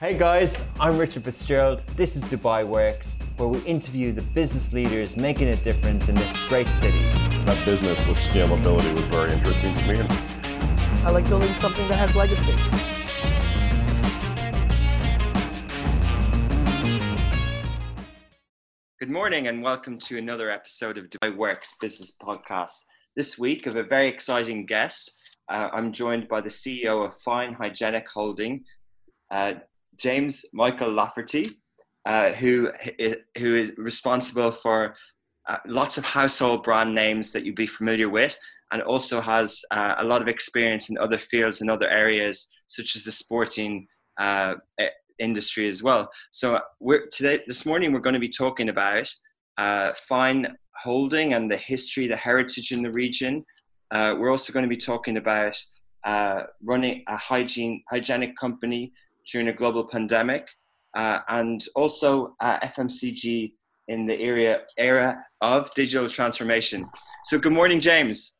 Hey guys, I'm Richard Fitzgerald. This is Dubai Works, where we interview the business leaders making a difference in this great city. That business with scalability was very interesting to me. I like building something that has legacy. Good morning and welcome to another episode of Dubai Works Business Podcast. This week, I have a very exciting guest. Uh, I'm joined by the CEO of Fine Hygienic Holding, uh, James Michael Lafferty, uh, who, who is responsible for uh, lots of household brand names that you'll be familiar with, and also has uh, a lot of experience in other fields and other areas, such as the sporting uh, industry as well. So we're, today, this morning, we're going to be talking about uh, fine holding and the history, the heritage in the region. Uh, we're also going to be talking about running a hygiene hygienic company during a global pandemic, uh, and also uh, FMCG in the area era of digital transformation. So, good morning, James.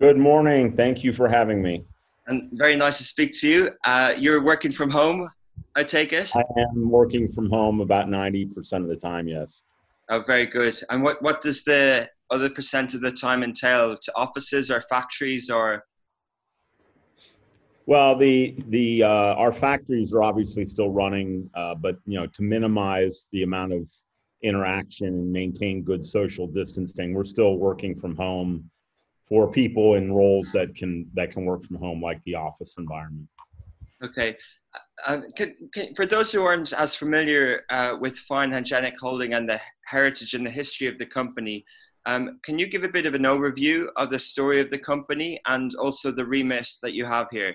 Good morning. Thank you for having me. And very nice to speak to you. Uh, you're working from home, I take it. I am working from home about ninety percent of the time. Yes. Oh, very good. And what what does the other percent of the time entail? To offices or factories or well, the the uh, our factories are obviously still running, uh, but you know to minimize the amount of interaction and maintain good social distancing, we're still working from home for people in roles that can that can work from home, like the office environment. Okay. Uh, can, can, for those who aren't as familiar uh, with Fine Hygienic Holding and the heritage and the history of the company, um, can you give a bit of an overview of the story of the company and also the remit that you have here?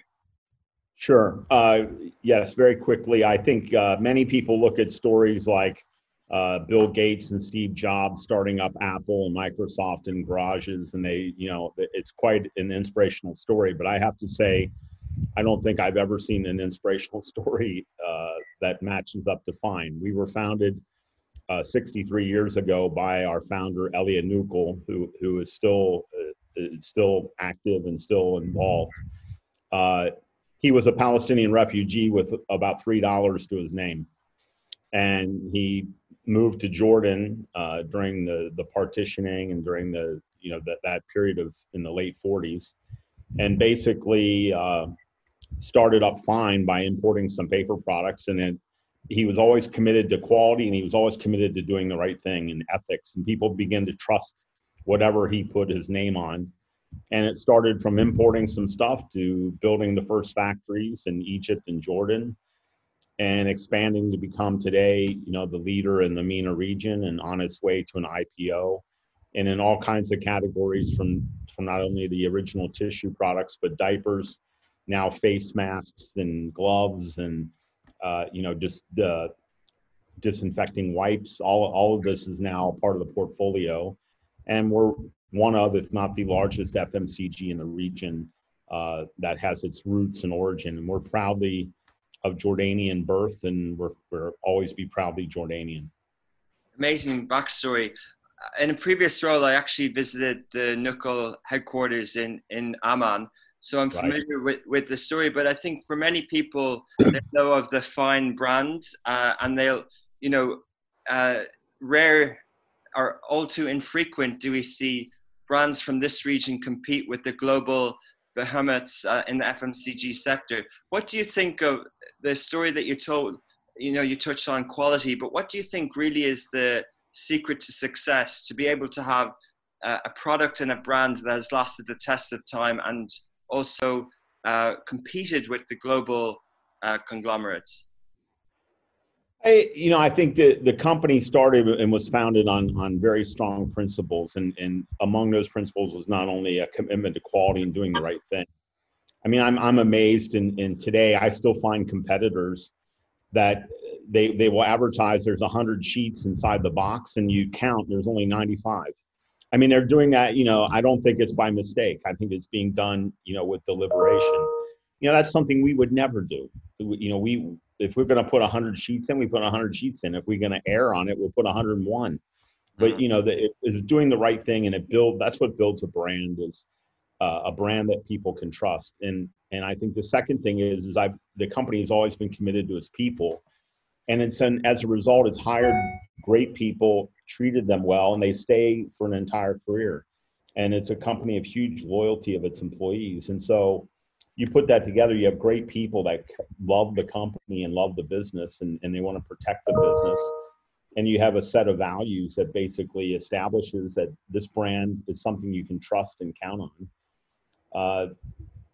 Sure. Uh, yes, very quickly. I think uh, many people look at stories like uh, Bill Gates and Steve Jobs starting up Apple and Microsoft in garages, and they, you know, it's quite an inspirational story. But I have to say, I don't think I've ever seen an inspirational story uh, that matches up to Fine. We were founded uh, 63 years ago by our founder Elliot Nukul, who who is still uh, still active and still involved he was a Palestinian refugee with about three dollars to his name, and he moved to Jordan uh, during the the partitioning and during the you know that that period of in the late 40s, and basically uh, started up fine by importing some paper products, and then he was always committed to quality and he was always committed to doing the right thing and ethics, and people began to trust whatever he put his name on and it started from importing some stuff to building the first factories in Egypt and Jordan and expanding to become today, you know, the leader in the MENA region and on its way to an IPO and in all kinds of categories from, from not only the original tissue products, but diapers, now face masks and gloves and, uh, you know, just the disinfecting wipes. All, all of this is now part of the portfolio. And we're one of, if not the largest FMCG in the region uh, that has its roots and origin. And we're proudly of Jordanian birth, and we're, we're always be proudly Jordanian. Amazing backstory. In a previous role, I actually visited the Nukul headquarters in, in Amman. So I'm familiar right. with, with the story, but I think for many people, they know of the fine brand uh, and they'll, you know, uh, rare or all too infrequent do we see brands from this region compete with the global behemoths uh, in the FMCG sector. What do you think of the story that you told? You know, you touched on quality, but what do you think really is the secret to success to be able to have uh, a product and a brand that has lasted the test of time and also uh, competed with the global uh, conglomerates? I, you know, I think that the company started and was founded on on very strong principles, and and among those principles was not only a commitment to quality and doing the right thing. I mean, I'm I'm amazed, and and today I still find competitors that they they will advertise there's 100 sheets inside the box, and you count there's only 95. I mean, they're doing that. You know, I don't think it's by mistake. I think it's being done, you know, with deliberation. You know, that's something we would never do. You know, we if we're going to put 100 sheets in, we put 100 sheets in. If we're going to err on it, we'll put 101. But mm-hmm. you know, the, it is doing the right thing, and it build. That's what builds a brand. Is uh, a brand that people can trust. And and I think the second thing is is I the company has always been committed to its people, and it's an, as a result, it's hired great people, treated them well, and they stay for an entire career. And it's a company of huge loyalty of its employees. And so you put that together, you have great people that love the company and love the business and, and they want to protect the business. And you have a set of values that basically establishes that this brand is something you can trust and count on. Uh,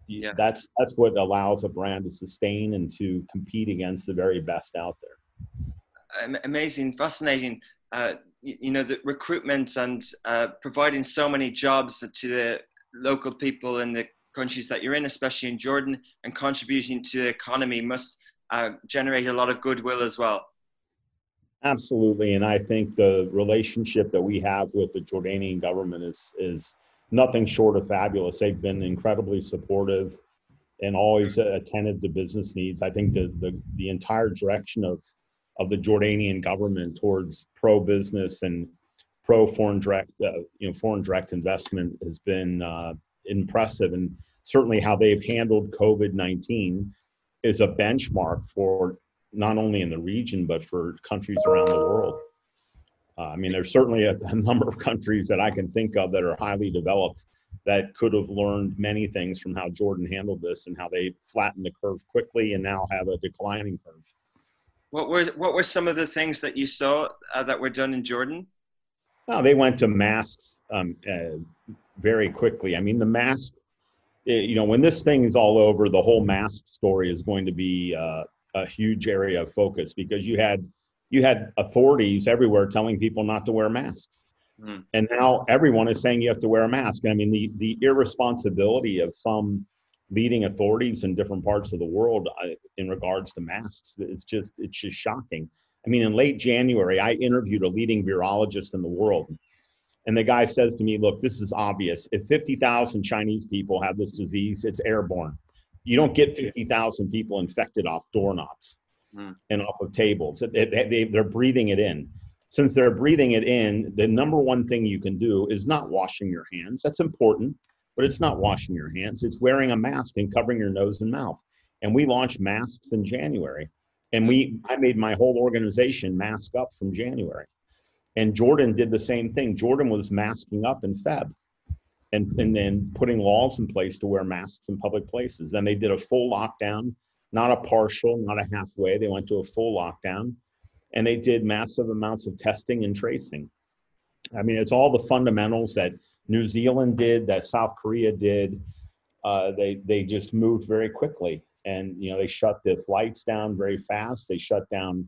yeah. That's that's what allows a brand to sustain and to compete against the very best out there. Amazing, fascinating. Uh, you, you, know, the recruitment and uh, providing so many jobs to the local people in the countries that you're in, especially in Jordan, and contributing to the economy must uh, generate a lot of goodwill as well. Absolutely, and I think the relationship that we have with the Jordanian government is is nothing short of fabulous. They've been incredibly supportive and always attentive to business needs. I think the the, the entire direction of of the Jordanian government towards pro business and pro foreign direct uh, you know foreign direct investment has been uh, impressive, and certainly how they've handled COVID nineteen is a benchmark for not only in the region but for countries around the world. Uh, I mean, there's certainly a, a, number of countries that I can think of that are highly developed that could have learned many things from how Jordan handled this and how they flattened the curve quickly and now have a declining curve. What were what were some of the things that you saw uh, that were done in Jordan? Well, they went to masks um, uh, very quickly. I mean, the mask. Eh, you know, when this thing is all over, the whole mask story is going to be uh, a huge area of focus because you had you had authorities everywhere telling people not to wear masks. Mm. And now everyone is saying you have to wear a mask. I mean, the, the irresponsibility of some leading authorities in different parts of the world uh, in regards to masks, it's just, it's just shocking. I mean, in late January, I interviewed a leading virologist in the world. And the guy says to me, look, this is obvious. If 50,000 Chinese people have this disease, it's airborne. You don't get 50,000 people infected off doorknobs mm. and off of tables. They, they, they're breathing it in. Since they're breathing it in, the number one thing you can do is not washing your hands. That's important, but it's not washing your hands. It's wearing a mask and covering your nose and mouth. And we launched masks in January. And we, I made my whole organization mask up from January. And Jordan did the same thing. Jordan was masking up in Feb and, and then putting laws in place to wear masks in public places. And they did a full lockdown not a partial, not a halfway. They went to a full lockdown and they did massive amounts of testing and tracing. I mean, it's all the fundamentals that New Zealand did, that South Korea did. Uh, they they just moved very quickly, and you know they shut the flights down very fast. They shut down,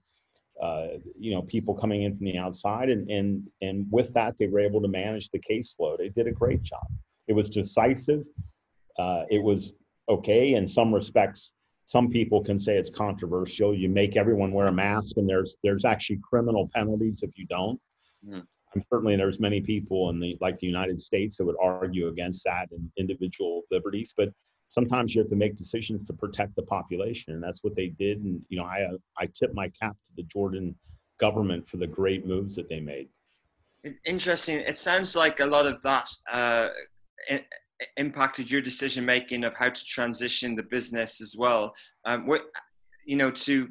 uh, you know, people coming in from the outside, and and and with that they were able to manage the caseload. They did a great job. It was decisive. Uh, it was okay in some respects some people can say it's controversial. You make everyone wear a mask, and there's there's actually criminal penalties if you don't. Mm. And certainly, there's many people in the like the United States that would argue against that and individual liberties. But sometimes you have to make decisions to protect the population, and that's what they did. And you know, I I tip my cap to the Jordan government for the great moves that they made. Interesting. It sounds like a lot of that uh, impacted your decision making of how to transition the business as well. Um, what, you know, to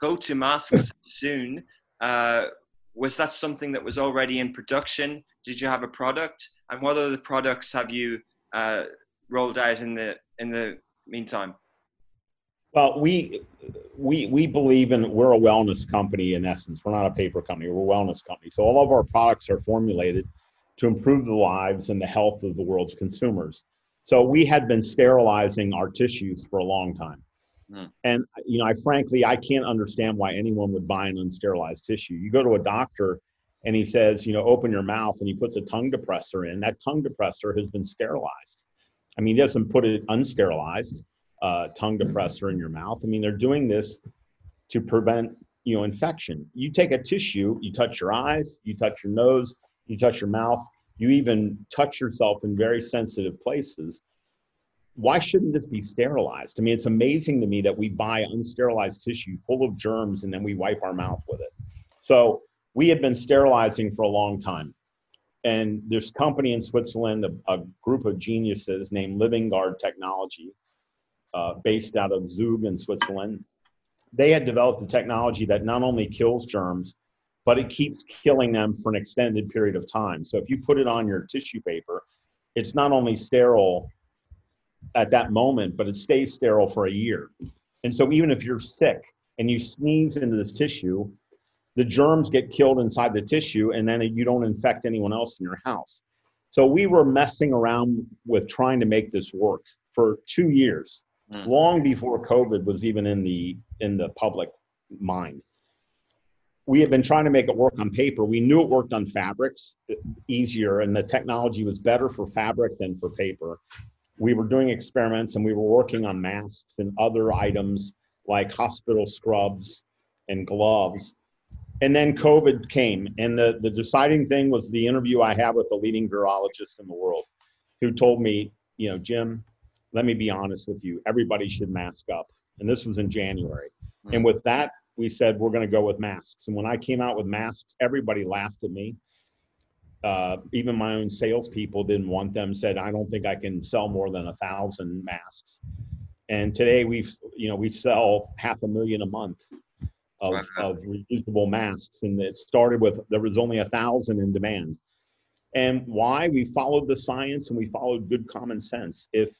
go to masks soon, uh, was that something that was already in production? Did you have a product? And what other products have you uh, rolled out in the in the meantime? Well, we we we believe in we're a wellness company in essence. We're not a paper company. We're a wellness company. So all of our products are formulated to improve the lives and the health of the world's consumers. So we had been sterilizing our tissues for a long time. Mm. And you know, I frankly I can't understand why anyone would buy an unsterilized tissue. You go to a doctor and he says, you know, open your mouth and he puts a tongue depressor in. That tongue depressor has been sterilized. I mean, he doesn't put it unsterilized uh, tongue depressor in your mouth. I mean, they're doing this to prevent you know infection. You take a tissue, you touch your eyes, you touch your nose, you touch your mouth, you even touch yourself in very sensitive places. Why shouldn't this be sterilized? I mean, it's amazing to me that we buy unsterilized tissue full of germs and then we wipe our mouth with it. So we had been sterilizing for a long time. And this company in Switzerland, a, a group of geniuses named Livinguard Technology, uh, based out of Zug in Switzerland, they had developed a technology that not only kills germs, but it keeps killing them for an extended period of time. So if you put it on your tissue paper, it's not only sterile at that moment, but it stays sterile for a year. And so even if you're sick and you sneeze into this tissue, the germs get killed inside the tissue and then you don't infect anyone else in your house. So we were messing around with trying to make this work for two years, mm. long before COVID was even in the in the public mind. We had been trying to make it work on paper. We knew it worked on fabrics easier, and the technology was better for fabric than for paper. We were doing experiments and we were working on masks and other items like hospital scrubs and gloves and then COVID came, and the the deciding thing was the interview I had with the leading virologist in the world, who told me, you know, Jim, let me be honest with you, everybody should mask up, and this was in January, mm-hmm. and with that we said we're going to go with masks, and when I came out with masks, everybody laughed at me. Uh, even my own salespeople didn't want them. Said I don't think I can sell more than a thousand masks, and today we've you know we sell half a million a month of, of reusable masks. And it started with there was only a thousand in demand. And why? We followed the science and we followed good common sense. If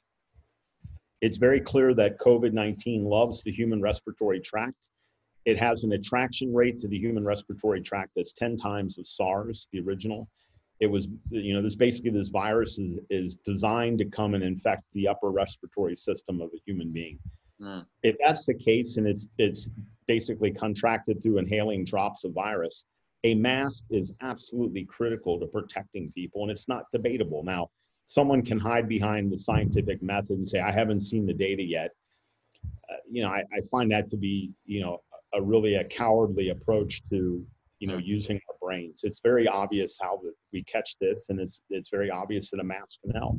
it's very clear that COVID 19 loves the human respiratory tract, it has an attraction rate to the human respiratory tract that's 10 times of SARS, the original. It was, you know, this basically this virus is, is designed to come and infect the upper respiratory system of a human being. Mm. If that's the case and it's it's basically contracted through inhaling drops of virus, a mask is absolutely critical to protecting people, and it's not debatable. Now, someone can hide behind the scientific method and say, "I haven't seen the data yet." Uh, you know, I, I find that to be, you know, a really a cowardly approach to, you know, using our brains. It's very obvious how we catch this, and it's it's very obvious that a mask can help.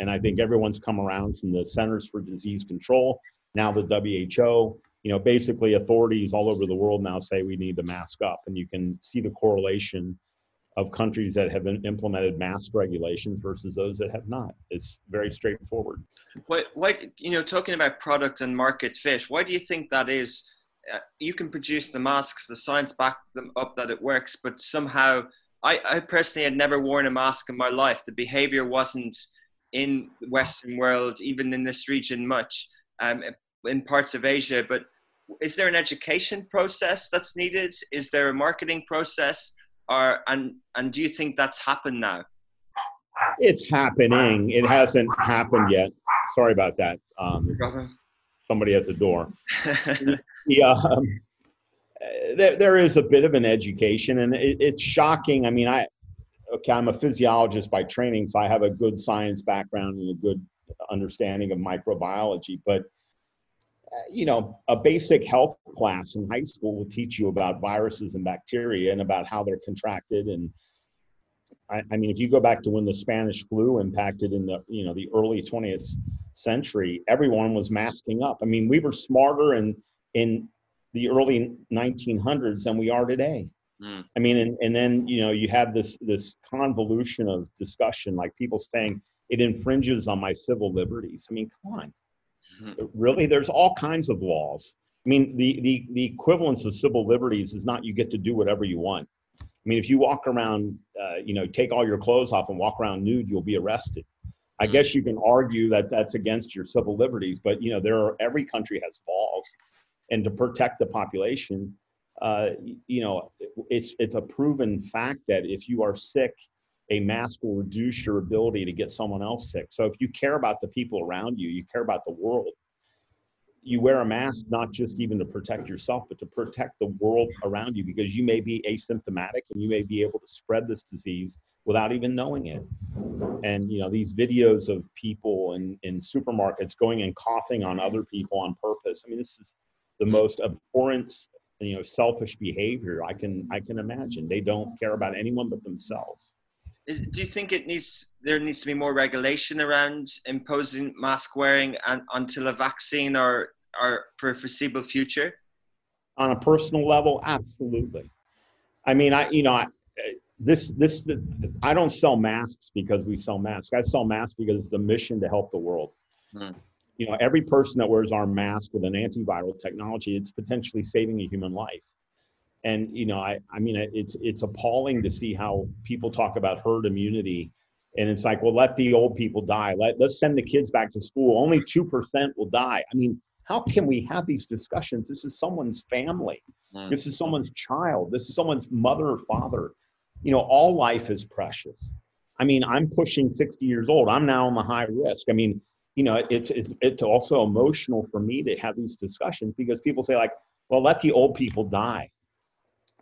And I think everyone's come around from the Centers for Disease Control now the WHO, you know, basically authorities all over the world now say we need to mask up, and you can see the correlation of countries that have implemented mask regulations versus those that have not. It's very straightforward. What, what you know, talking about product and market fit, why do you think that is? Uh, you can produce the masks, the science back them up that it works, but somehow, I, I personally had never worn a mask in my life. The behavior wasn't in Western world, even in this region, much. Um, in parts of Asia. But is there an education process that's needed? Is there a marketing process? Or, and, and do you think that's happened now? It's happening. It hasn't happened yet. Sorry about that. Um, somebody at the door. yeah, um, there, there is a bit of an education, and it, it's shocking. I mean, I okay, I'm a physiologist by training, so I have a good science background and a good understanding of microbiology. But you know, a basic health class in high school will teach you about viruses and bacteria and about how they're contracted. And I, I, mean, if you go back to when the Spanish flu impacted in the, you know, the early 20th century, everyone was masking up. I mean, we were smarter in, in the early 1900s than we are today. Mm. I mean, and, and then, you know, you have this, this convolution of discussion, like people saying it infringes on my civil liberties. I mean, come on Mm-hmm. Really, there's all kinds of laws. I mean, the, the, the equivalence of civil liberties is not you get to do whatever you want. I mean, if you walk around, uh, you know, take all your clothes off and walk around nude, you'll be arrested. I mm-hmm. guess you can argue that that's against your civil liberties, but you know, there are every country has laws, and to protect the population, uh, you know, it's it's a proven fact that if you are sick a mask will reduce your ability to get someone else sick. So if you care about the people around you, you care about the world, you wear a mask not just even to protect yourself, but to protect the world around you because you may be asymptomatic and you may be able to spread this disease without even knowing it. And you know, these videos of people in, in supermarkets going and coughing on other people on purpose. I mean, this is the most abhorrent, you know, selfish behavior I can I can imagine. They don't care about anyone but themselves. Is, do you think it needs there needs to be more regulation around imposing mask wearing and, until a vaccine or or for a foreseeable future? On a personal level, absolutely. I mean, I you know, I, this this I don't sell masks because we sell masks. I sell masks because it's the mission to help the world. Hmm. You know, every person that wears our mask with an antiviral technology, it's potentially saving a human life. And you know, I I mean, it's it's appalling to see how people talk about herd immunity, and it's like, well, let the old people die. Let let's send the kids back to school. Only two percent will die. I mean, how can we have these discussions? This is someone's family. Mm. This is someone's child. This is someone's mother or father. You know, all life is precious. I mean, I'm pushing 60 years old. I'm now on the high risk. I mean, you know, it's, it's, it's also emotional for me to have these discussions because people say, like, well, let the old people die.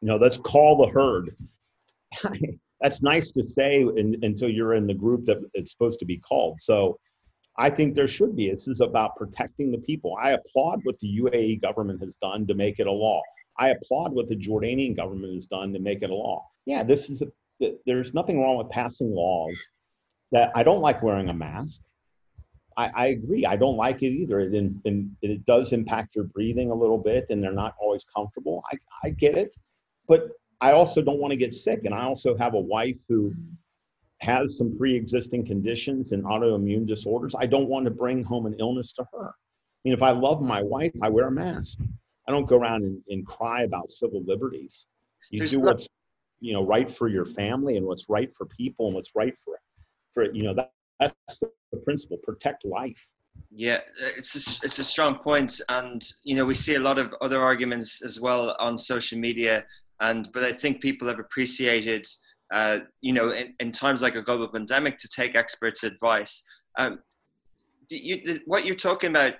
You know, let's call the herd. That's nice to say in, until you're in the group that it's supposed to be called. So, I think there should be. This is about protecting the people. I applaud what the UAE government has done to make it a law. I applaud what the Jordanian government has done to make it a law. Yeah, this is a, there's nothing wrong with passing laws that I don't like wearing a mask. I, I agree. I don't like it either. It, in, it does impact your breathing a little bit and they're not always comfortable. I, I get it. But I also don't want to get sick. And I also have a wife who has some pre-existing conditions and autoimmune disorders, I don't want to bring home an illness to her. I mean, if I love my wife, I wear a mask. I don't go around and, and cry about civil liberties. You There's do what's you know right for your family and what's right for people and what's right for for you know that, that's the principle. Protect life. Yeah, it's a, it's a strong point, and you know we see a lot of other arguments as well on social media, and but I think people have appreciated uh, you know, in, in, times like a global pandemic, to take experts' advice. Um, you, what you're talking about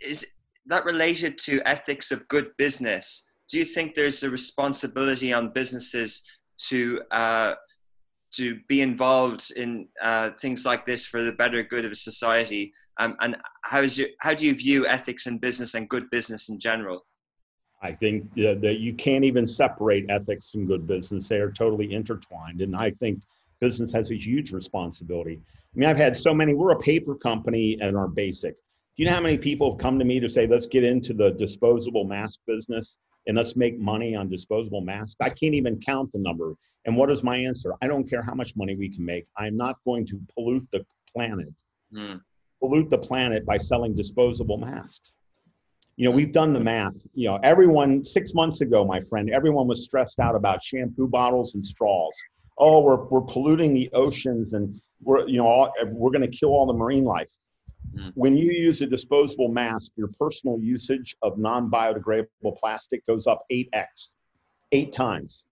is that related to ethics of good business. Do you think there's a responsibility on businesses to uh, to be involved in uh, things like this for the better good of society? Um, and how is you, how do you view ethics in business and good business in general? I think that you can't even separate ethics and good business. They are totally intertwined. And I think business has a huge responsibility. I mean, I've had so many, we're a paper company and our basic. Do you know how many people have come to me to say, let's get into the disposable mask business and let's make money on disposable masks? I can't even count the number. And what is my answer? I don't care how much money we can make. I'm not going to pollute the planet. Mm. Pollute the planet by selling disposable masks you know we've done the math. You know everyone six months ago my friend everyone was stressed out about shampoo bottles and straws. Oh we're, we're polluting the oceans and we're you know all, we're going to kill all the marine life. Mm. when you use a disposable mask your personal usage of non-biodegradable plastic goes up 8x eight times.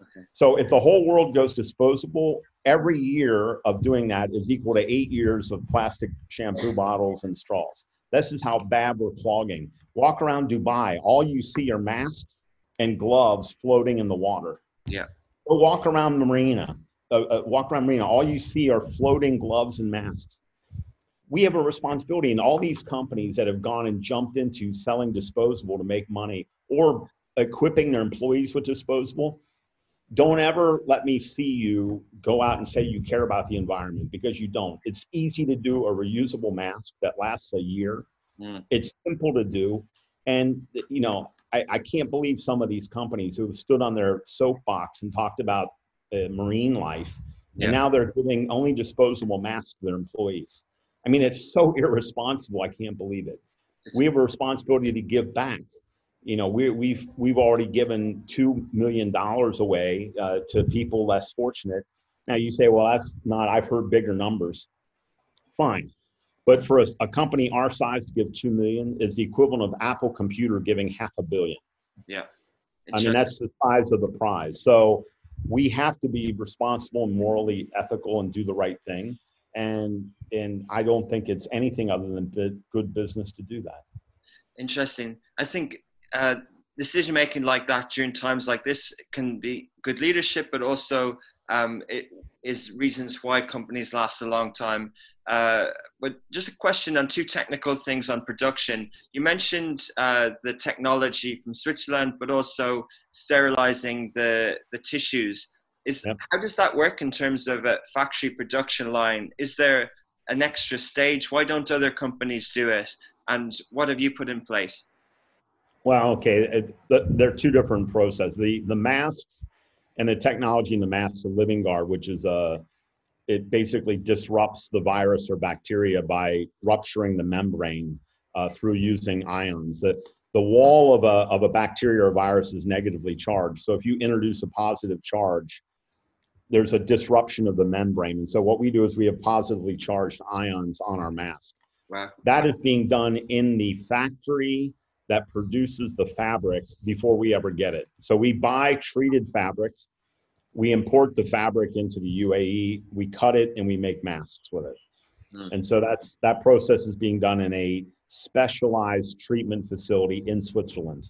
Okay. so if the whole world goes disposable every year of doing that is equal to eight years of plastic shampoo bottles and straws this is how bad we're clogging. Walk around Dubai, all you see are masks and gloves floating in the water. Yeah. Or walk around the marina. Uh, uh, walk around marina. All you see are floating gloves and masks. We have a responsibility, and all these companies that have gone and jumped into selling disposable to make money or equipping their employees with disposable, don't ever let me see you go out and say you care about the environment because you don't. It's easy to do a reusable mask that lasts a year. Mm. It's simple to do. And, you know, I, I, can't believe some of these companies who have stood on their soapbox and talked about uh, marine life. Yeah. And now they're giving only disposable masks to their employees. I mean, it's so irresponsible. I can't believe it. It's, we have a responsibility to give back you know, we, we've we've already given two million dollars away uh, to people less fortunate. Now you say, well, that's not. I've heard bigger numbers. Fine, but for a, a company our size to give two million is the equivalent of Apple Computer giving half a billion. Yeah, I mean that's the size of the prize. So we have to be responsible and morally ethical and do the right thing. And and I don't think it's anything other than good business to do that. Interesting. I think uh, decision making like that during times like this can be good leadership, but also um, it is reasons why companies last a long time. Uh, but just a question on two technical things on production. You mentioned uh, the technology from Switzerland, but also sterilizing the, the tissues. Is, yep. How does that work in terms of a factory production line? Is there an extra stage? Why don't other companies do it? And what have you put in place? Well, okay, they're two different processes. The the masks and the technology in the mask, the Livinguard, which is a it basically disrupts the virus or bacteria by rupturing the membrane uh, through using ions. The, the wall of a, of a bacteria or virus is negatively charged. So if you introduce a positive charge, there's a disruption of the membrane. And so what we do is we have positively charged ions on our mask. Wow. That is being done in the factory that produces the fabric before we ever get it. So we buy treated fabric, we import the fabric into the UAE, we cut it, and we make masks with it. Hmm. And so that's that process is being done in a specialized treatment facility in Switzerland.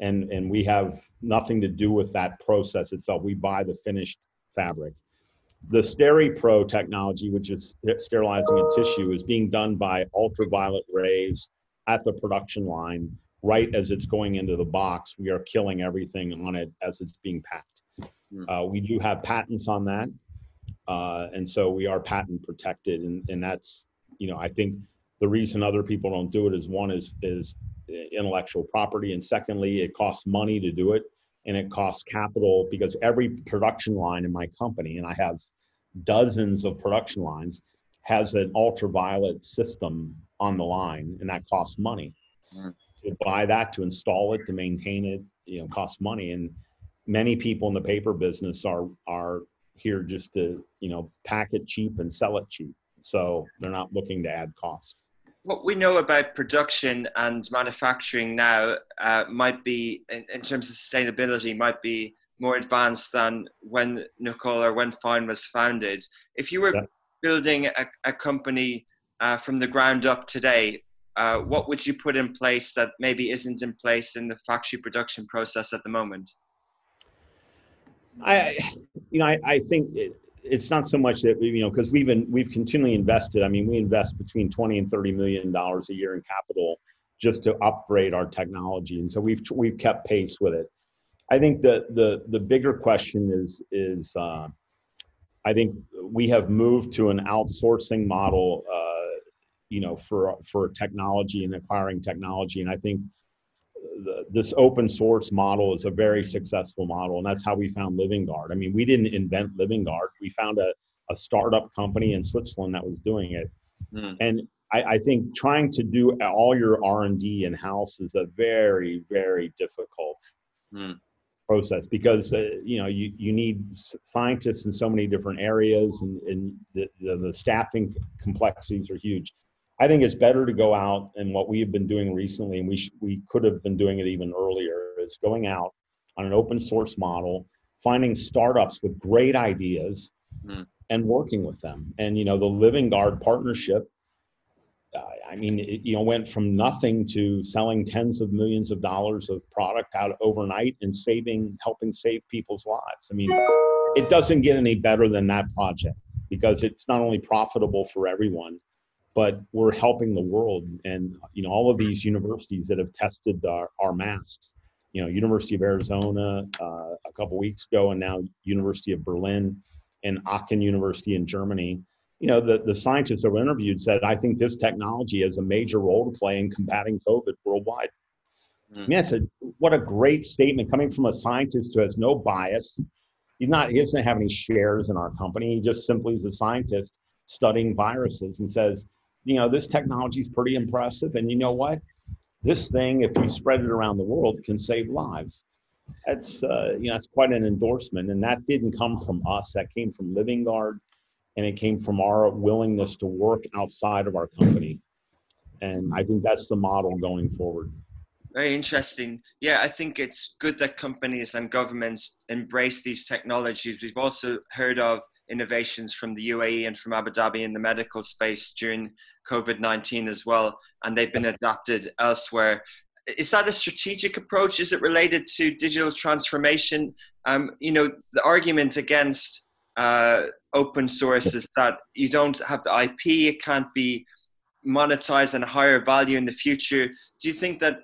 And, and we have nothing to do with that process itself. We buy the finished fabric. The SteriPro technology, which is sterilizing a tissue, is being done by ultraviolet rays at the production line right as it's going into the box. We are killing everything on it as it's being packed. Hmm. Uh, we do have patents on that. Uh, and so we are patent protected. And, and that's, you know, I think the reason other people don't do it is one is, is intellectual property. And secondly, it costs money to do it and it costs capital because every production line in my company, and I have dozens of production lines, has an ultraviolet system on the line and that costs money. Mm. To buy that, to install it, to maintain it, you know, costs money. And many people in the paper business are are here just to, you know, pack it cheap and sell it cheap. So they're not looking to add cost. What we know about production and manufacturing now uh, might be, in, in, terms of sustainability, might be more advanced than when Nukul or when Fine was founded. If you were yeah. building a, a company uh, from the ground up today, uh, what would you put in place that maybe isn't in place in the factory production process at the moment? I, you know, I, I think it, it's not so much that you know because we've been we've continually invested. I mean, we invest between twenty and thirty million dollars a year in capital just to upgrade our technology, and so we've we've kept pace with it. I think the the the bigger question is is uh, I think we have moved to an outsourcing model. Uh, you know, for for technology and acquiring technology. And I think the, this open source model is a very successful model, and that's how we found Livinguard. I mean, we didn't invent Livinguard; we found a a startup company in Switzerland that was doing it. Mm. And I, I, think trying to do all your R and D in house is a very, very difficult mm. process because uh, you know you, you need scientists in so many different areas, and, and the, the, the staffing complexities are huge. I think it's better to go out and what we have been doing recently, and we sh- we could have been doing it even earlier, is going out on an open source model, finding startups with great ideas, mm. and working with them. And you know, the Livinguard partnership. Uh, I mean, it, you know, went from nothing to selling tens of millions of dollars of product out overnight and saving, helping save people's lives. I mean, it doesn't get any better than that project because it's not only profitable for everyone but we're helping the world. And you know, all of these universities that have tested our, our masks, you know, University of Arizona uh, a couple weeks ago, and now University of Berlin and Aachen University in Germany. You know, the, the scientists that were interviewed said, I think this technology has a major role to play in combating COVID worldwide. Mm. I mean, that's a, what a great statement coming from a scientist who has no bias. He's not, he doesn't have any shares in our company. He just simply is a scientist studying viruses and says, you know, this technology is pretty impressive. And you know what? This thing, if you spread it around the world, can save lives. That's, uh, you know, that's quite an endorsement. And that didn't come from us. That came from Livinguard and it came from our willingness to work outside of our company. And I think that's the model going forward. Very interesting. Yeah, I think it's good that companies and governments embrace these technologies. We've also heard of innovations from the UAE and from Abu Dhabi in the medical space during COVID 19 as well, and they've been adapted elsewhere. Is that a strategic approach? Is it related to digital transformation? Um, you know, the argument against uh, open source is that you don't have the IP, it can't be monetized and higher value in the future. Do you think that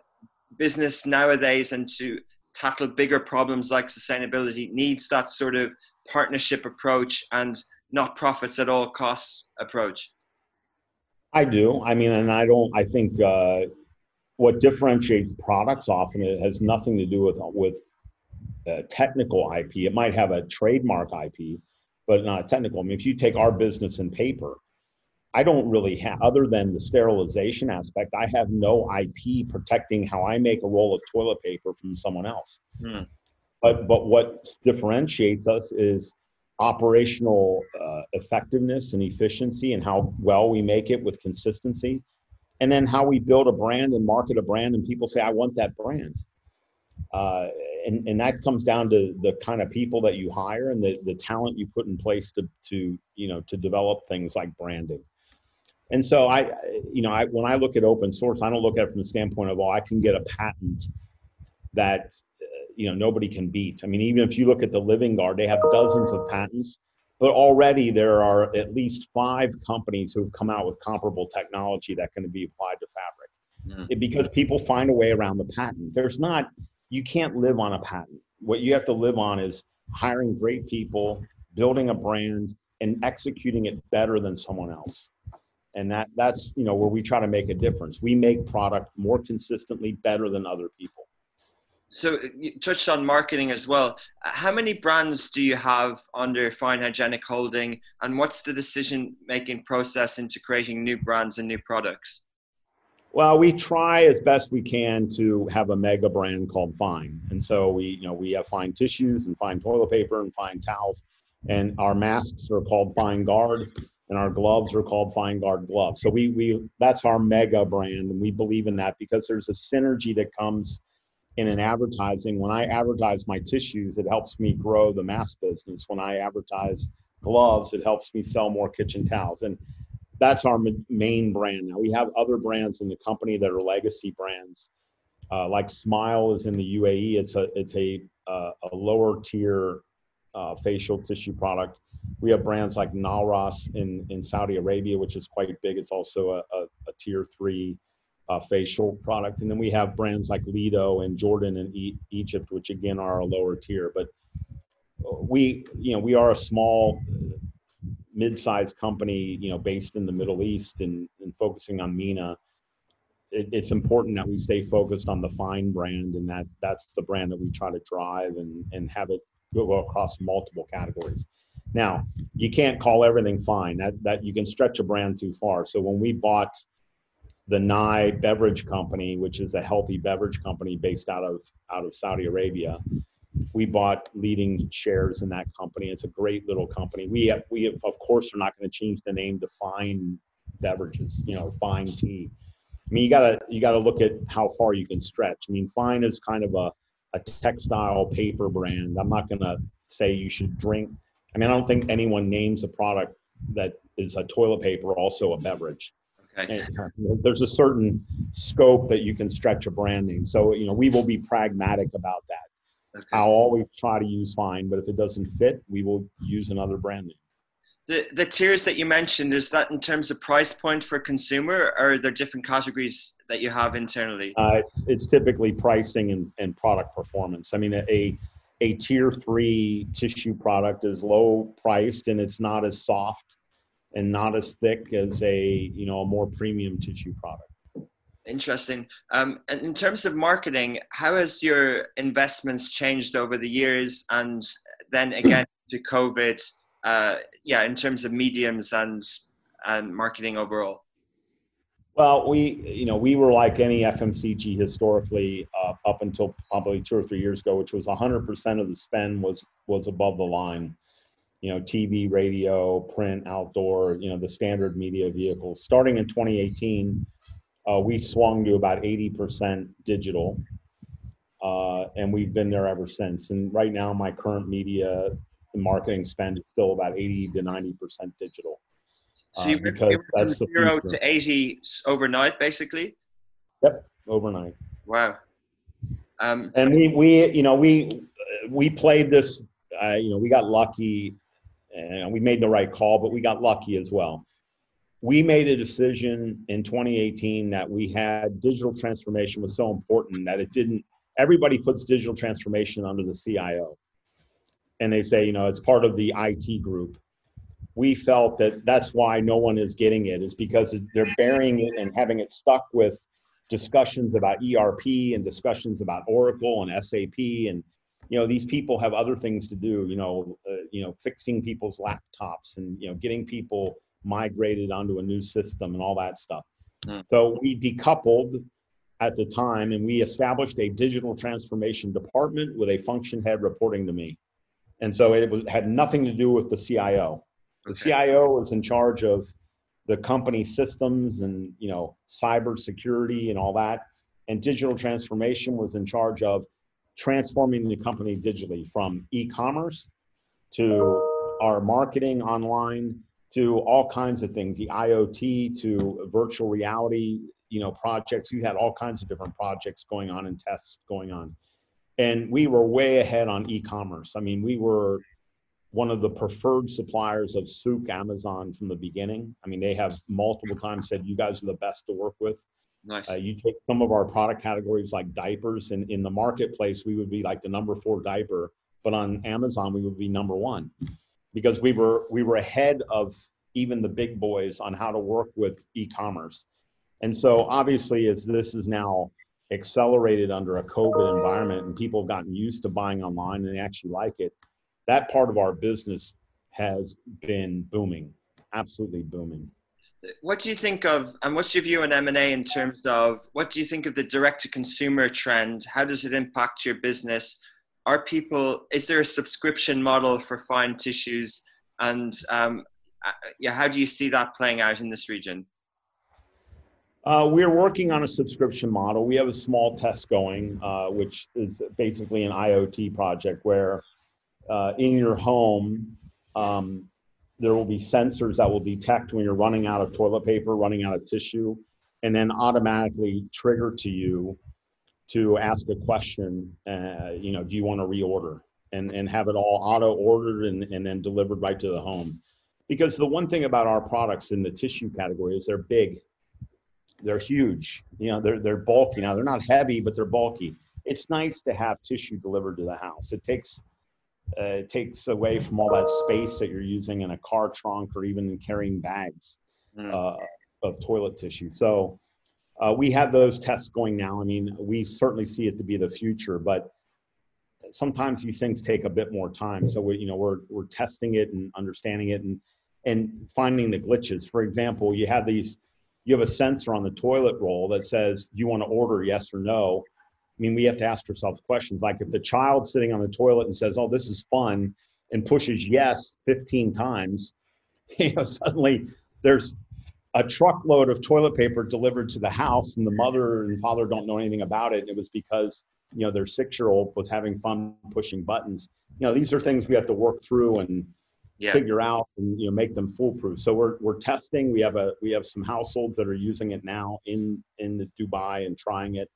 business nowadays and to tackle bigger problems like sustainability needs that sort of partnership approach and not profits at all costs approach? I do. I mean, and I don't. I think uh, what differentiates products often it has nothing to do with with uh, technical IP. It might have a trademark IP, but not technical. I mean, if you take our business in paper, I don't really have, other than the sterilization aspect, I have no IP protecting how I make a roll of toilet paper from someone else. Hmm. But but what differentiates us is operational uh, effectiveness and efficiency, and how well we make it with consistency, and then how we build a brand and market a brand, and people say, "I want that brand." Uh, and, and that comes down to the kind of people that you hire and the, the talent you put in place to, to you know to develop things like branding and so i you know I, when i look at open source i don't look at it from the standpoint of oh i can get a patent that you know nobody can beat i mean even if you look at the Livinguard they have dozens of patents but already there are at least five companies who have come out with comparable technology that can be applied to fabric mm. it, because people find a way around the patent there's not you can't live on a patent. What you have to live on is hiring great people, building a brand, and executing it better than someone else. And that that's you know where we try to make a difference. We make product more consistently better than other people. So uh, you touched on marketing as well. Uh, how many brands do you have under Fine Hygienic Holding, and what's the decision making process into creating new brands and new products? Well, we try as best we can to have a mega brand called Fine, and so we, you know, we have Fine tissues and Fine toilet paper and Fine towels, and our masks are called Fine Guard, and our gloves are called Fine Guard gloves. So we, we, that's our mega brand, and we believe in that because there's a synergy that comes in an advertising. When I advertise my tissues, it helps me grow the mass business. When I advertise gloves, it helps me sell more kitchen towels, and that's our main brand now. We have other brands in the company that are legacy brands, uh, like Smile is in the UAE. It's a it's a uh, a lower tier uh, facial tissue product. We have brands like Nalras in in Saudi Arabia, which is quite big. It's also a, a, a tier three uh, facial product, and then we have brands like Lido and Jordan and e- Egypt, which again are a lower tier. But we you know we are a small mid-sized company, you know, based in the Middle East and, and focusing on MENA, it, it's important that we stay focused on the Fine brand, and that that's the brand that we try to drive and and have it go across multiple categories. Now, you can't call everything fine. That that you can stretch a brand too far. So when we bought the Nye Beverage Company, which is a healthy beverage company based out of out of Saudi Arabia, we bought leading shares in that company. It's a great little company. We have, we have, of course are not going to change the name to Fine Beverages, you know, Fine Tea. I mean, you gotta you gotta look at how far you can stretch. I mean, Fine is kind of a a textile paper brand. I'm not gonna say you should drink. I mean, I don't think anyone names a product that is a toilet paper also a beverage. Okay. There's a certain scope that you can stretch a brand name. So, you know, we will be pragmatic about that. Okay. I'll always try to use Fine, but if it doesn't fit, we will use another brand name. The, the tiers that you mentioned, is that in terms of price point for consumer, or are there different categories that you have internally? Uh, it's, it's, typically pricing and, and product performance. I mean, a, a tier three tissue product is low priced and it's not as soft and not as thick as a you know a more premium tissue product. Interesting. Um, and in terms of marketing, how has your investments changed over the years? And then again to COVID, uh, yeah, in terms of mediums and and marketing overall. Well, we you know we were like any FMCG historically uh, up until probably two or three years ago, which was 100% of the spend was was above the line. You know, TV, radio, print, outdoor. You know, the standard media vehicles. Starting in 2018 uh, we swung to about 80% digital, uh, and we've been there ever since. And right now, my current media marketing spend is still about 80 to 90% digital. So you went from zero to 80 overnight, basically? Yep, overnight. Wow. Um, and we, we, you know, we, we played this, uh, you know, we got lucky and we made the right call, but we got lucky as well. We made a decision in 2018 that we had digital transformation was so important that it didn't everybody puts digital transformation under the CIO and they say you know it's part of the IT group. We felt that that's why no one is getting it is because they're burying it and having it stuck with discussions about ERP and discussions about Oracle and SAP and you know these people have other things to do you know uh, you know fixing people's laptops and you know getting people migrated onto a new system and all that stuff Hmm. so we decoupled at the time and we established a digital transformation department with a function head reporting to me and so it was had nothing to do with the cio the Okay. cio was in charge of the company systems and you know cyber security and all that and digital transformation was in charge of transforming the company digitally from e-commerce to our marketing online to all kinds of things the iot to virtual reality you know projects. We had all kinds of different projects going on and tests going on. And we were way ahead on e-commerce. I mean we were one of the preferred suppliers of Souq amazon from the beginning. I mean they have multiple times said you guys are the best to work with Nice. uh, you take some of our product categories like diapers, and in the marketplace, we would be like the number four diaper, but on Amazon, we would be number one because we were we were ahead of even the big boys on how to work with e-commerce. And so, obviously, as this is now accelerated under a COVID environment, and people have gotten used to buying online and they actually like it, that part of our business has been booming, absolutely booming. What do you think of and what's your view on m&a in terms of what do you think of the direct to consumer trend? How does it impact your business? Are people is there a subscription model for fine tissues? And um, uh, yeah how do you see that playing out in this region? Uh, we're working on a subscription model. We have a small test going, uh, which is basically an IoT project where uh, in your home, um, there will be sensors that will detect when you're running out of toilet paper, running out of tissue, and then automatically trigger to you to ask a question. Uh, you know, do you want to reorder? And, and have it all auto ordered and, and then delivered right to the home. Because the one thing about our products in the tissue category is they're big they're huge. You know, they're they're bulky. Now they're not heavy, but they're bulky. It's nice to have tissue delivered to the house. It takes uh, it takes away from all that space that you're using in a car trunk or even in carrying bags Mm. uh, of toilet tissue. So uh, we have those tests going now. I mean, we certainly see it to be the future, but sometimes these things take a bit more time. So we, you know, we're we're testing it and understanding it and and finding the glitches. For example, you have these you have a sensor on the toilet roll that says you want to order yes or no. I mean, we have to ask ourselves questions like if the child's sitting on the toilet and says, "Oh, this is fun," and pushes yes 15 times, you know, suddenly there's a truckload of toilet paper delivered to the house, and the mother and father don't know anything about it. And it was because you know their six-year-old was having fun pushing buttons. You know, these are things we have to work through and yeah figure out and you know make them foolproof. So we're we're testing. We have a we have some households that are using it now in in the Dubai and trying it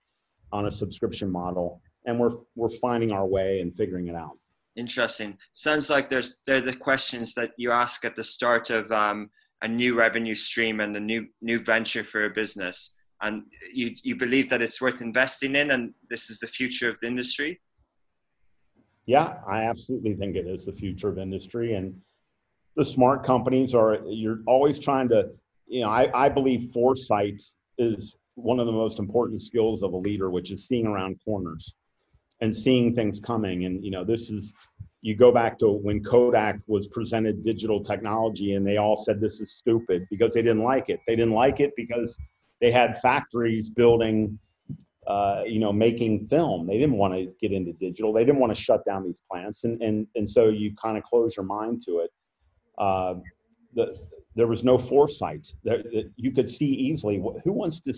on a subscription model, and we're we're finding our way and figuring it out. Interesting. Sounds like there's they're the questions that you ask at the start of um, a new revenue stream and a new new venture for a business, and you you believe that it's worth investing in, and this is the future of the industry. Yeah, I absolutely think it is the future of industry, and the smart companies are. You're always trying to, you know, I I believe foresight is one of the most important skills of a leader, which is seeing around corners and seeing things coming. And you know, this is you go back to when Kodak was presented digital technology, and they all said this is stupid because they didn't like it. They didn't like it because they had factories building uh, you know, making film. They didn't want to get into digital. They didn't want to shut down these plants, and and and so you kind of close your mind to it. Uh, the, there was no foresight. There, you could see easily who wants to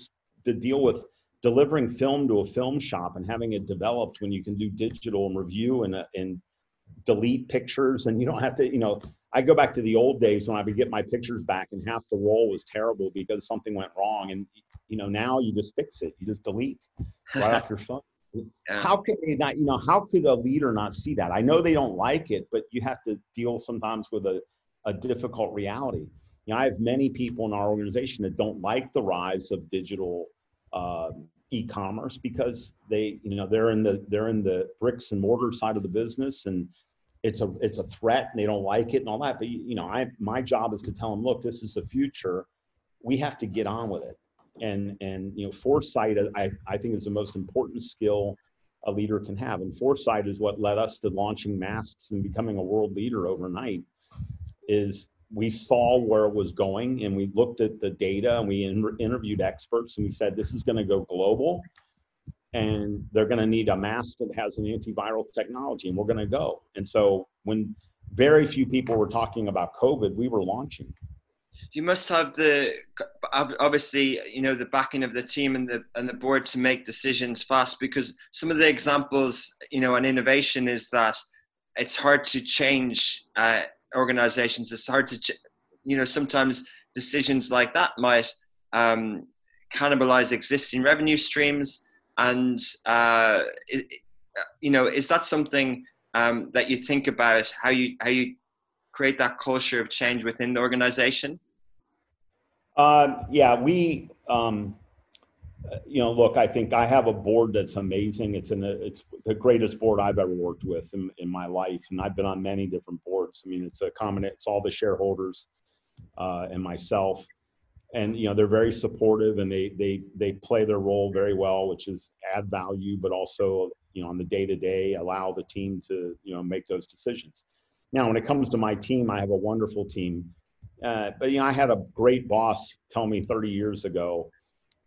to deal with delivering film to a film shop and having it developed when you can do digital and review and uh, and delete pictures and you don't have to you know i go back to the old days when i would get my pictures back and half the roll was terrible because something went wrong and you know now you just fix it you just delete right off your phone. Yeah. how could they not you know how could a leader not see that? I know they don't like it but you have to deal sometimes with a, a difficult reality. You know i have many people in our organization that don't like the rise of digital um, e-commerce because they you know they're in the they're in the bricks and mortar side of the business and it's a it's a threat and they don't like it and all that but you, you know i my job is to tell them look this is the future we have to get on with it and and you know foresight i i think is the most important skill a leader can have. And foresight is what led us to launching masks and becoming a world leader overnight. Is we saw where it was going and we looked at the data and we in- interviewed experts and we said this is going to go global and they're going to need a mask that has an antiviral technology and we're going to go. And so when very few people were talking about covid we were launching. You must have the obviously you know the backing of the team and the and the board to make decisions fast because some of the examples you know an innovation is that it's hard to change uh, organizations it's hard to you know sometimes decisions like that might um, cannibalize existing revenue streams and uh, it, you know is that something um, that you think about how you how you create that culture of change within the organization? Uh, yeah we um, you know look i think i have a board that's amazing. It's in the it's the greatest board i've ever worked with in, in my life and i've been on many different boards. I mean it's a common it's all the shareholders uh, and myself. And you know they're very supportive and they they they play their role very well which is add value but also you know on the day to day allow the team to you know make those decisions. Now when it comes to my team i have a wonderful team. Uh, but you know i had a great boss tell me 30 years ago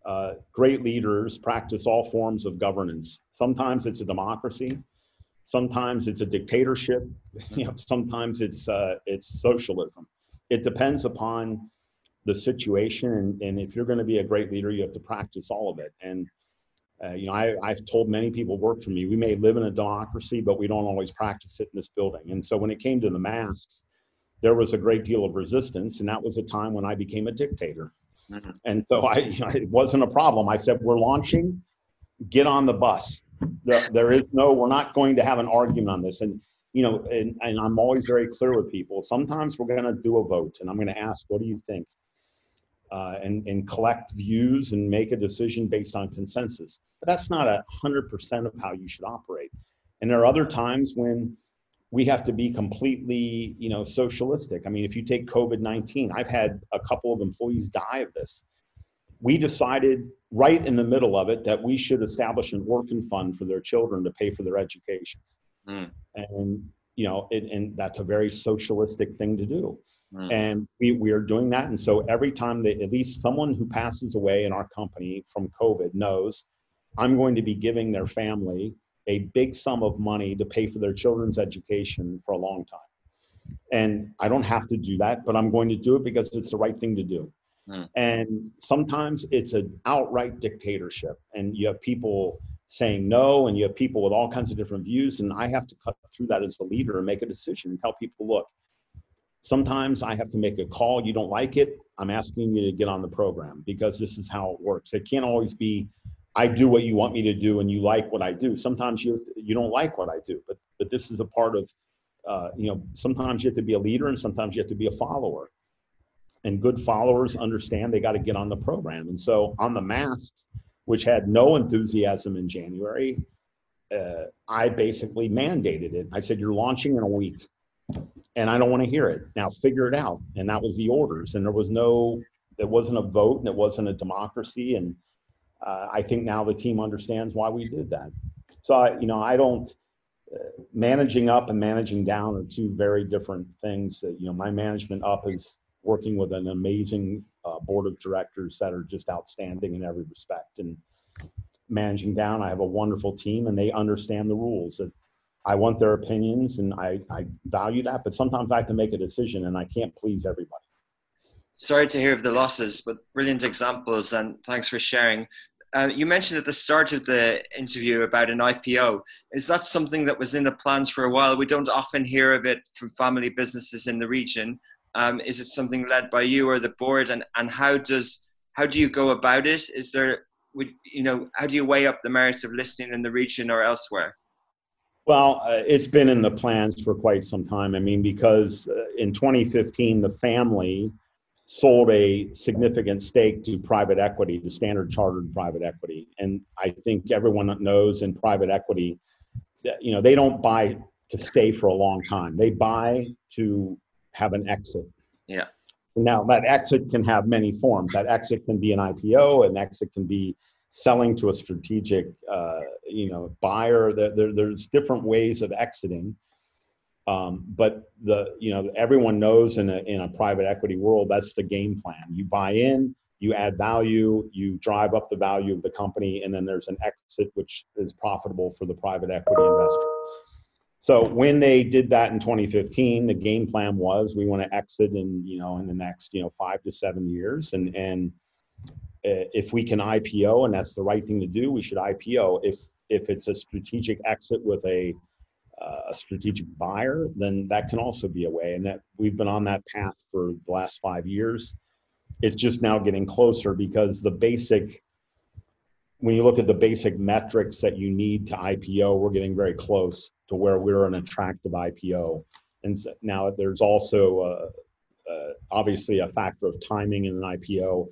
uh, great leaders practice all forms of governance. Sometimes it's a democracy. Sometimes it's a dictatorship. You know sometimes it's uh, it's socialism. It depends upon the situation and, and if you're going to be a great leader you have to practice all of it. And uh, you know I, i've told many people work for me we may live in a democracy but we don't always practice it in this building. And so when it came to the masks there was a great deal of resistance and that was a time when i became a dictator mm-hmm. and so I, it wasn't a problem i said we're launching get on the bus there, there is no we're not going to have an argument on this and you know and, and i'm always very clear with people sometimes we're going to do a vote and i'm going to ask what do you think uh, and, and collect views and make a decision based on consensus. But that's not a hundred percent of how you should operate. And there are other times when we have to be completely, you know, socialistic. I mean, if you take COVID-19, I've had a couple of employees die of this. We decided right in the middle of it that we should establish an orphan fund for their children to pay for their educations. Mm. And, you know, it, and that's a very socialistic thing to do. Mm. And we, we are doing that. And so every time that at least someone who passes away in our company from COVID knows I'm going to be giving their family a big sum of money to pay for their children's education for a long time. And I don't have to do that, but I'm going to do it because it's the right thing to do. Mm. And sometimes it's an outright dictatorship, and you have people saying no, and you have people with all kinds of different views. And I have to cut through that as a leader and make a decision and tell people, look, Sometimes I have to make a call. You don't like it. I'm asking you to get on the program because this is how it works. It can't always be, I do what you want me to do and you like what I do. Sometimes you you don't like what I do, but but this is a part of, uh, you know, sometimes you have to be a leader and sometimes you have to be a follower. And good followers understand they got to get on the program. And so on the mask, which had no enthusiasm in January, uh, I basically mandated it. I said, "You're launching in a week and I don't want to hear it. Now figure it out. And that was the orders. And there was no, it wasn't a vote and it wasn't a democracy. And uh, I think now the team understands why we did that. So, I, you know, I don't, uh, managing up and managing down are two very different things. Uh, you know, my management up is working with an amazing uh, board of directors that are just outstanding in every respect. And managing down, I have a wonderful team and they understand the rules. That I want their opinions and I, I value that, but sometimes I have to make a decision and I can't please everybody. Sorry to hear of the losses, but brilliant examples and thanks for sharing. Uh, you mentioned at the start of the interview about an IPO. Is that something that was in the plans for a while? We don't often hear of it from family businesses in the region. Um, is it something led by you or the board? And, and how does how do you go about it? Is there would you know how do you weigh up the merits of listing in the region or elsewhere? Well, uh, it's been in the plans for quite some time. I mean, because uh, in 2015, the family sold a significant stake to private equity, to Standard Chartered Private Equity. And I think everyone that knows in private equity, that, you know, they don't buy to stay for a long time. They buy to have an exit. Yeah. Now that exit can have many forms. That exit can be an IPO, an exit can be selling to a strategic, uh, you know, buyer. There, there, there's different ways of exiting. Um, but the you know everyone knows in a in a private equity world that's the game plan. You buy in, you add value, you drive up the value of the company, and then there's an exit which is profitable for the private equity investor. So when they did that in 2015, the game plan was we want to exit in you know in the next you know five to seven years, and and uh, if we can IPO and that's the right thing to do, we should IPO. If if it's a strategic exit with a a strategic buyer, then that can also be a way. And that we've been on that path for the last five years. It's just now getting closer because the basic, when you look at the basic metrics that you need to IPO, we're getting very close to where we're an attractive IPO. And so now there's also uh, uh, obviously a factor of timing in an IPO.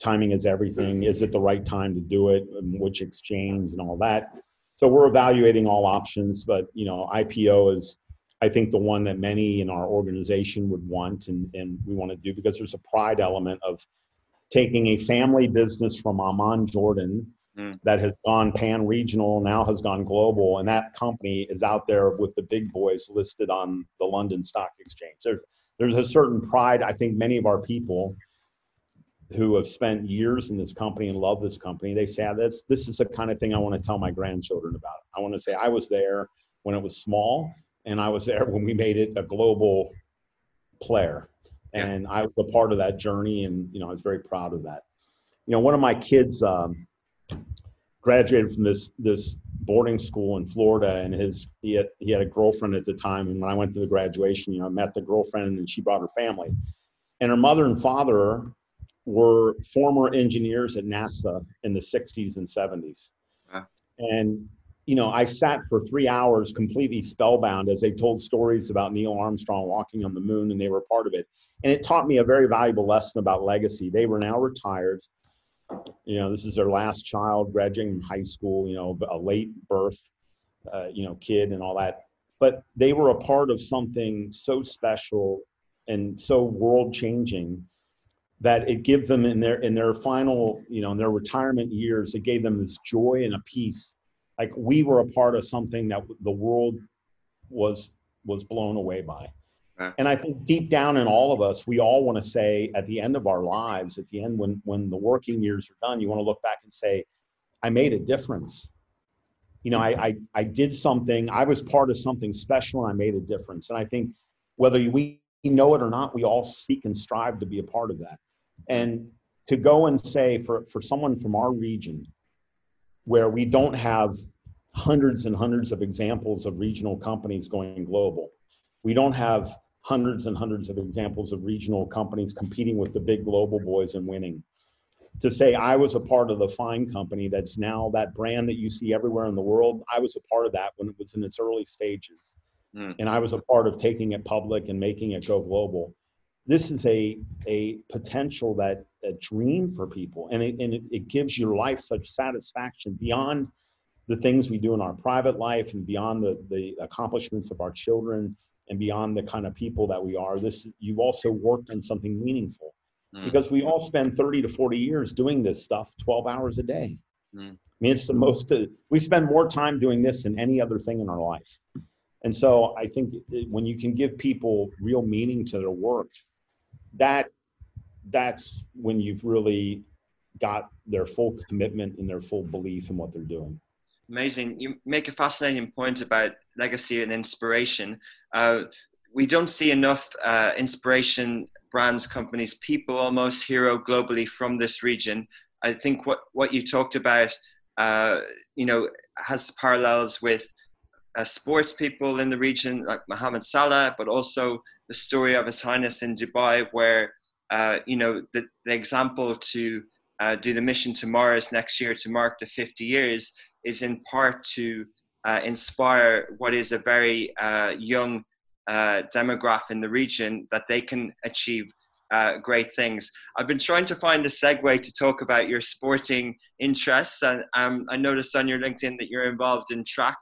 Timing is everything. Is it the right time to do it? Which exchange and all that? So we're evaluating all options, but you know, IPO is, I think, the one that many in our organization would want and, and we want to do because there's a pride element of taking a family business from Amman, Jordan, mm. that has gone pan regional, now has gone global, and that company is out there with the big boys listed on the London Stock Exchange. There's there's a certain pride. I think many of our people who have spent years in this company and love this company, they say, ah, "That's this is the kind of thing I want to tell my grandchildren about." I want to say I was there when it was small, and I was there when we made it a global player, and I was a part of that journey, and you know I was very proud of that. You know, one of my kids um, graduated from this this boarding school in Florida, and his he had he had a girlfriend at the time, and when I went to the graduation, you know, I met the girlfriend, and she brought her family, and her mother and father were former engineers at NASA in the 60s and 70s. And, you know, I sat for three hours completely spellbound as they told stories about Neil Armstrong walking on the moon and they were part of it. And it taught me a very valuable lesson about legacy. They were now retired. You know, this is their last child graduating from high school, you know, a late birth, uh, you know, kid and all that. But they were a part of something so special and so world changing that it gives them in their in their final you know in their retirement years it gave them this joy and a peace. Like we were a part of something that the world was was blown away by. And i think deep down in all of us we all want to say at the end of our lives at the end when when the working years are done you want to look back and say i made a difference. You know I, I i did something i was part of something special and i made a difference. And i think whether we know it or not we all seek and strive to be a part of that and to go and say for, for someone from our region where we don't have hundreds and hundreds of examples of regional companies going global, we don't have hundreds and hundreds of examples of regional companies competing with the big global boys and winning. To say I was a part of the fine company that's now that brand that you see everywhere in the world, I was a part of that when it was in its early stages. Mm. And I was a part of taking it public and making it go global this is a a potential that a dream for people. And it, and it, it gives your life such satisfaction beyond the things we do in our private life and beyond the the accomplishments of our children and beyond the kind of people that we are. This you've also worked on something meaningful. Mm. because we all spend 30 to 40 years doing this stuff 12 hours a day. Mm. i mean it's the most uh, we spend more time doing this than any other thing in our life. And so i think when you can give people real meaning to their work that that's when you've really got their full commitment and their full belief in what they're doing. Amazing. You make a fascinating point about legacy and inspiration. Uh, we don't see enough uh, inspiration brands, companies, people almost hero globally from this region. I think what, what you talked about, uh, you know, has parallels with uh, sports people in the region like Mohamed Salah, but also the story of His Highness in Dubai, where uh, you know the, the example to uh, do the mission to Mars next year to mark the 50 years is in part to uh, inspire what is a very uh, young uh, demographic in the region that they can achieve uh, great things. I've been trying to find a segue to talk about your sporting interests, and um, I noticed on your LinkedIn that you're involved in track.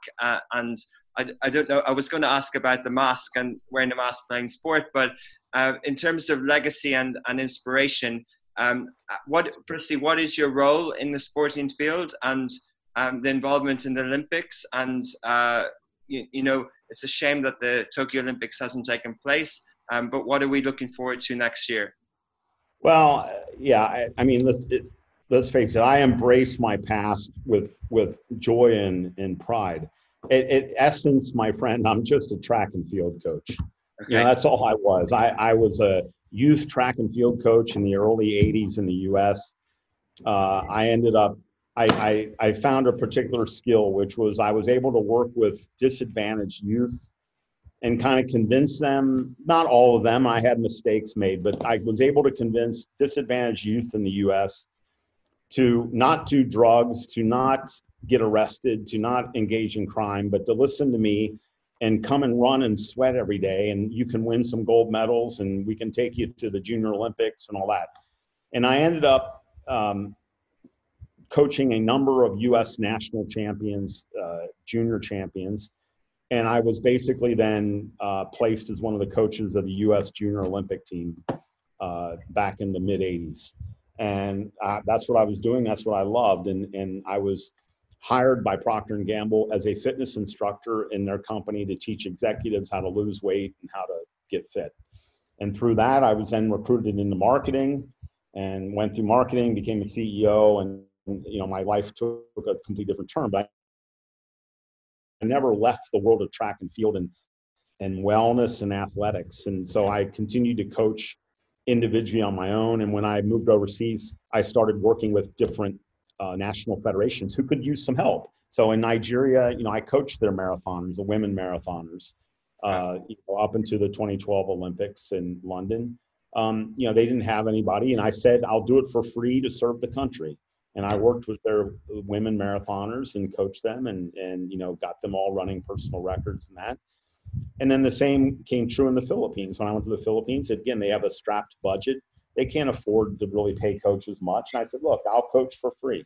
And I, I, don't know. I was going to ask about the mask and wearing the mask playing sport, but uh, in terms of legacy and, and inspiration, Um, what, firstly, what is your role in the sporting field and um, the involvement in the Olympics? And uh, you, you, know, it's a shame that the Tokyo Olympics hasn't taken place. Um, but what are we looking forward to next year? Well, yeah, I, I mean, let's, it, let's face it. I embrace my past with with joy and, and pride. In essence, my friend, I'm just a track and field coach. Okay. You know, that's all I was. I, I was a youth track and field coach in the early 80s in the US. Uh, I ended up, I, I, I found a particular skill, which was I was able to work with disadvantaged youth and kind of convince them, not all of them, I had mistakes made, but I was able to convince disadvantaged youth in the US to not do drugs, to not get arrested, to not engage in crime, but to listen to me and come and run and sweat every day. And you can win some gold medals and we can take you to the junior olympics and all that. And i ended up um, coaching a number of us national champions uh, junior champions. And i was basically then uh, placed as one of the coaches of the us junior olympic team uh, back in the mid 80s and uh, that's what i was doing that's what i loved and, and i was hired by Procter & Gamble as a fitness instructor in their company to teach executives how to lose weight and how to get fit. And through that, I was then recruited into marketing and went through marketing, became a CEO, and you know my life took a completely different turn. But I never left the world of track and field and and wellness and athletics. And so I continued to coach individually on my own. And when I moved overseas, I started working with different uh, national federations who could use some help. So in Nigeria, you know, I coached their marathoners, the women marathoners, uh, you know, up into the 2012 Olympics in London. Um, you know, they didn't have anybody, and I said I'll do it for free to serve the country. And I worked with their women marathoners and coached them, and and you know, got them all running personal records and that. And then the same came true in the Philippines. When I went to the Philippines, again, they have a strapped budget they can't afford to really pay coaches much. And I said, look, I'll coach for free.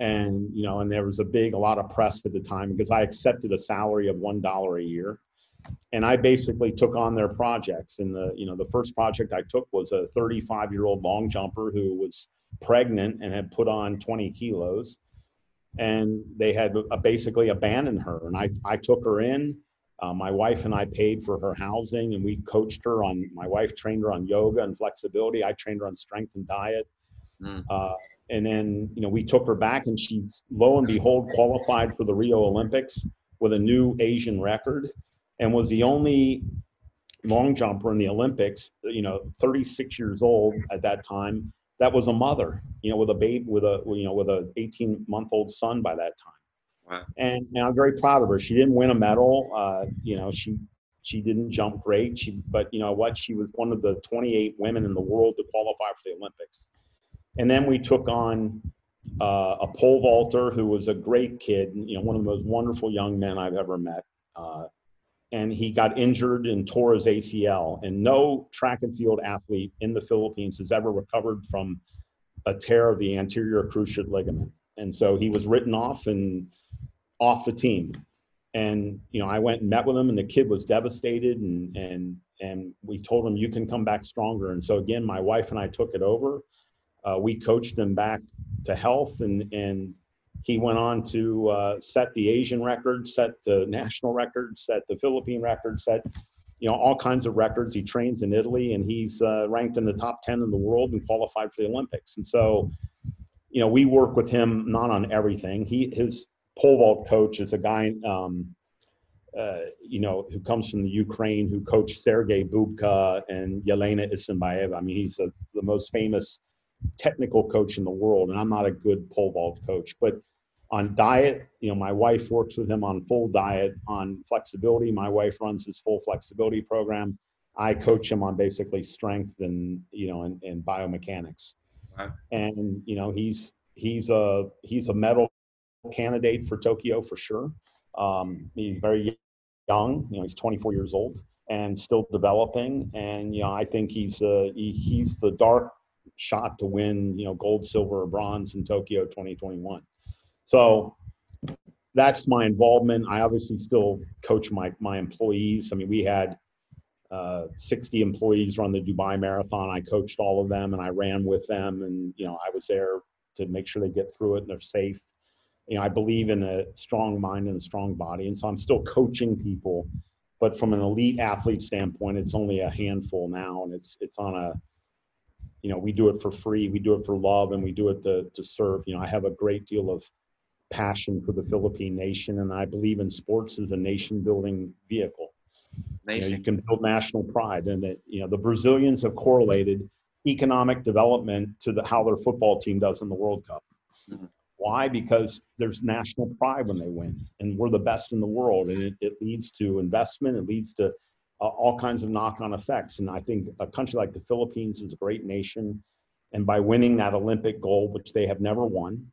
And, you know, and there was a big, a lot of press at the time because I accepted a salary of $1 a year. And I basically took on their projects. And the, you know, the first project I took was a 35 year old long jumper who was pregnant and had put on 20 kilos. And they had basically abandoned her. And I, I took her in uh, my wife and I paid for her housing, and we coached her on. My wife trained her on yoga and flexibility. I trained her on strength and diet. Mm. Uh, and then, you know, we took her back, and she, lo and behold, qualified for the Rio Olympics with a new Asian record, and was the only long jumper in the Olympics. You know, 36 years old at that time. That was a mother, you know, with a baby, with a you know, with a 18 month old son by that time. And, and, I'm very proud of her. She didn't win a medal. Uh, you know, she she didn't jump great. She, but you know what? She was one of the 28 women in the world to qualify for the Olympics. And then we took on uh, a pole vaulter who was a great kid. You know, one of the most wonderful young men I've ever met. Uh, and he got injured and tore his ACL. And no track and field athlete in the Philippines has ever recovered from a tear of the anterior cruciate ligament. And so he was written off and off the team. And you know, I went and met with him, and the kid was devastated. And and and we told him, "You can come back stronger." And so again, my wife and I took it over. Uh, we coached him back to health, and and he went on to uh, set the Asian record, set the national record, set the Philippine record, set you know all kinds of records. He trains in Italy, and he's uh, ranked in the top ten in the world and qualified for the Olympics. And so, you know, we work with him not on everything. He his pole vault coach is a guy, um, uh, you know, who comes from the Ukraine, who coached Sergei Bubka and Yelena Isinbayeva. I mean, he's a, the most famous technical coach in the world, and I'm not a good pole vault coach. But on diet, you know, my wife works with him on full diet. On flexibility, my wife runs his full flexibility program. I coach him on basically strength and you know and, and biomechanics. And you know, he's he's a he's a medal candidate for Tokyo for sure. Um, he's very young, you know, he's 24 years old and still developing. And, you know, I think he's, he, he's the dark shot to win, you know, gold, silver, or bronze in Tokyo 2021. So that's my involvement. I obviously still coach my, my employees. I mean, we had, uh, 60 employees run the Dubai Marathon. I coached all of them and I ran with them, and you know I was there to make sure they get through it and they're safe. You know, I believe in a strong mind and a strong body, and so I'm still coaching people. But from an elite athlete standpoint, it's only a handful now, and it's it's on a you know we do it for free we do it for love and we do it to, to serve you know i have a great deal of passion for the philippine nation and i believe in sports as a nation building vehicle you, know, you, can build national pride and that you know the brazilians have correlated economic development to the, how their football team does in the world cup mm-hmm. why because there's national pride when they win and we're the best in the world and it, it leads to investment it leads to uh, all kinds of knock-on effects. And I think a country like the Philippines is a great nation, and by winning that Olympic gold, which they have never won,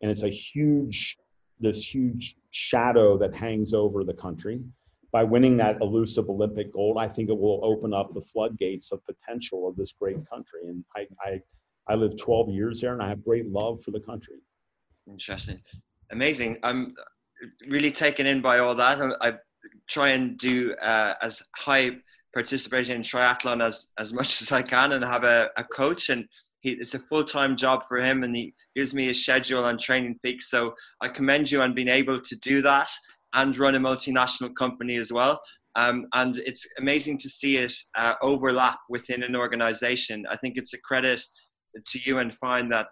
and it's a huge, this huge shadow that hangs over the country. By winning that elusive Olympic gold, I think it will open up the floodgates of potential of this great country. And I, I, I lived 12 years there, and I have great love for the country. Interesting, amazing. I'm really taken in by all that. I try and do uh, as high participation in triathlon as as much as I can, and have a, a coach. And he, it's a full time job for him, and he gives me a schedule on Training Peaks. So I commend you on being able to do that and run a multinational company as well. Um, and it's amazing to see it uh, overlap within an organization. I think it's a credit to you and find that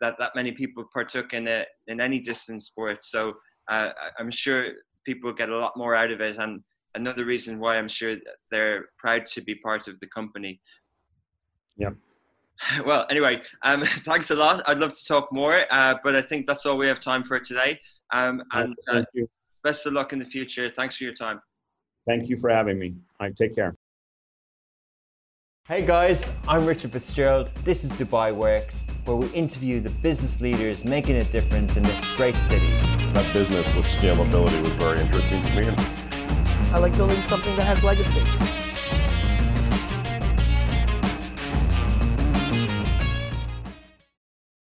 that that many people partook in it in any distance sport. So uh, I'm sure people get a lot more out of it and another reason why i'm sure they're proud to be part of the company yeah well anyway um, thanks a lot i'd love to talk more uh, but i think that's all we have time for today um, and uh, best of luck in the future thanks for your time thank you for having me I take care Hey guys, I'm Richard Fitzgerald. This is Dubai Works, where we interview the business leaders making a difference in this great city. That business with scalability was very interesting to me. I like building something that has legacy.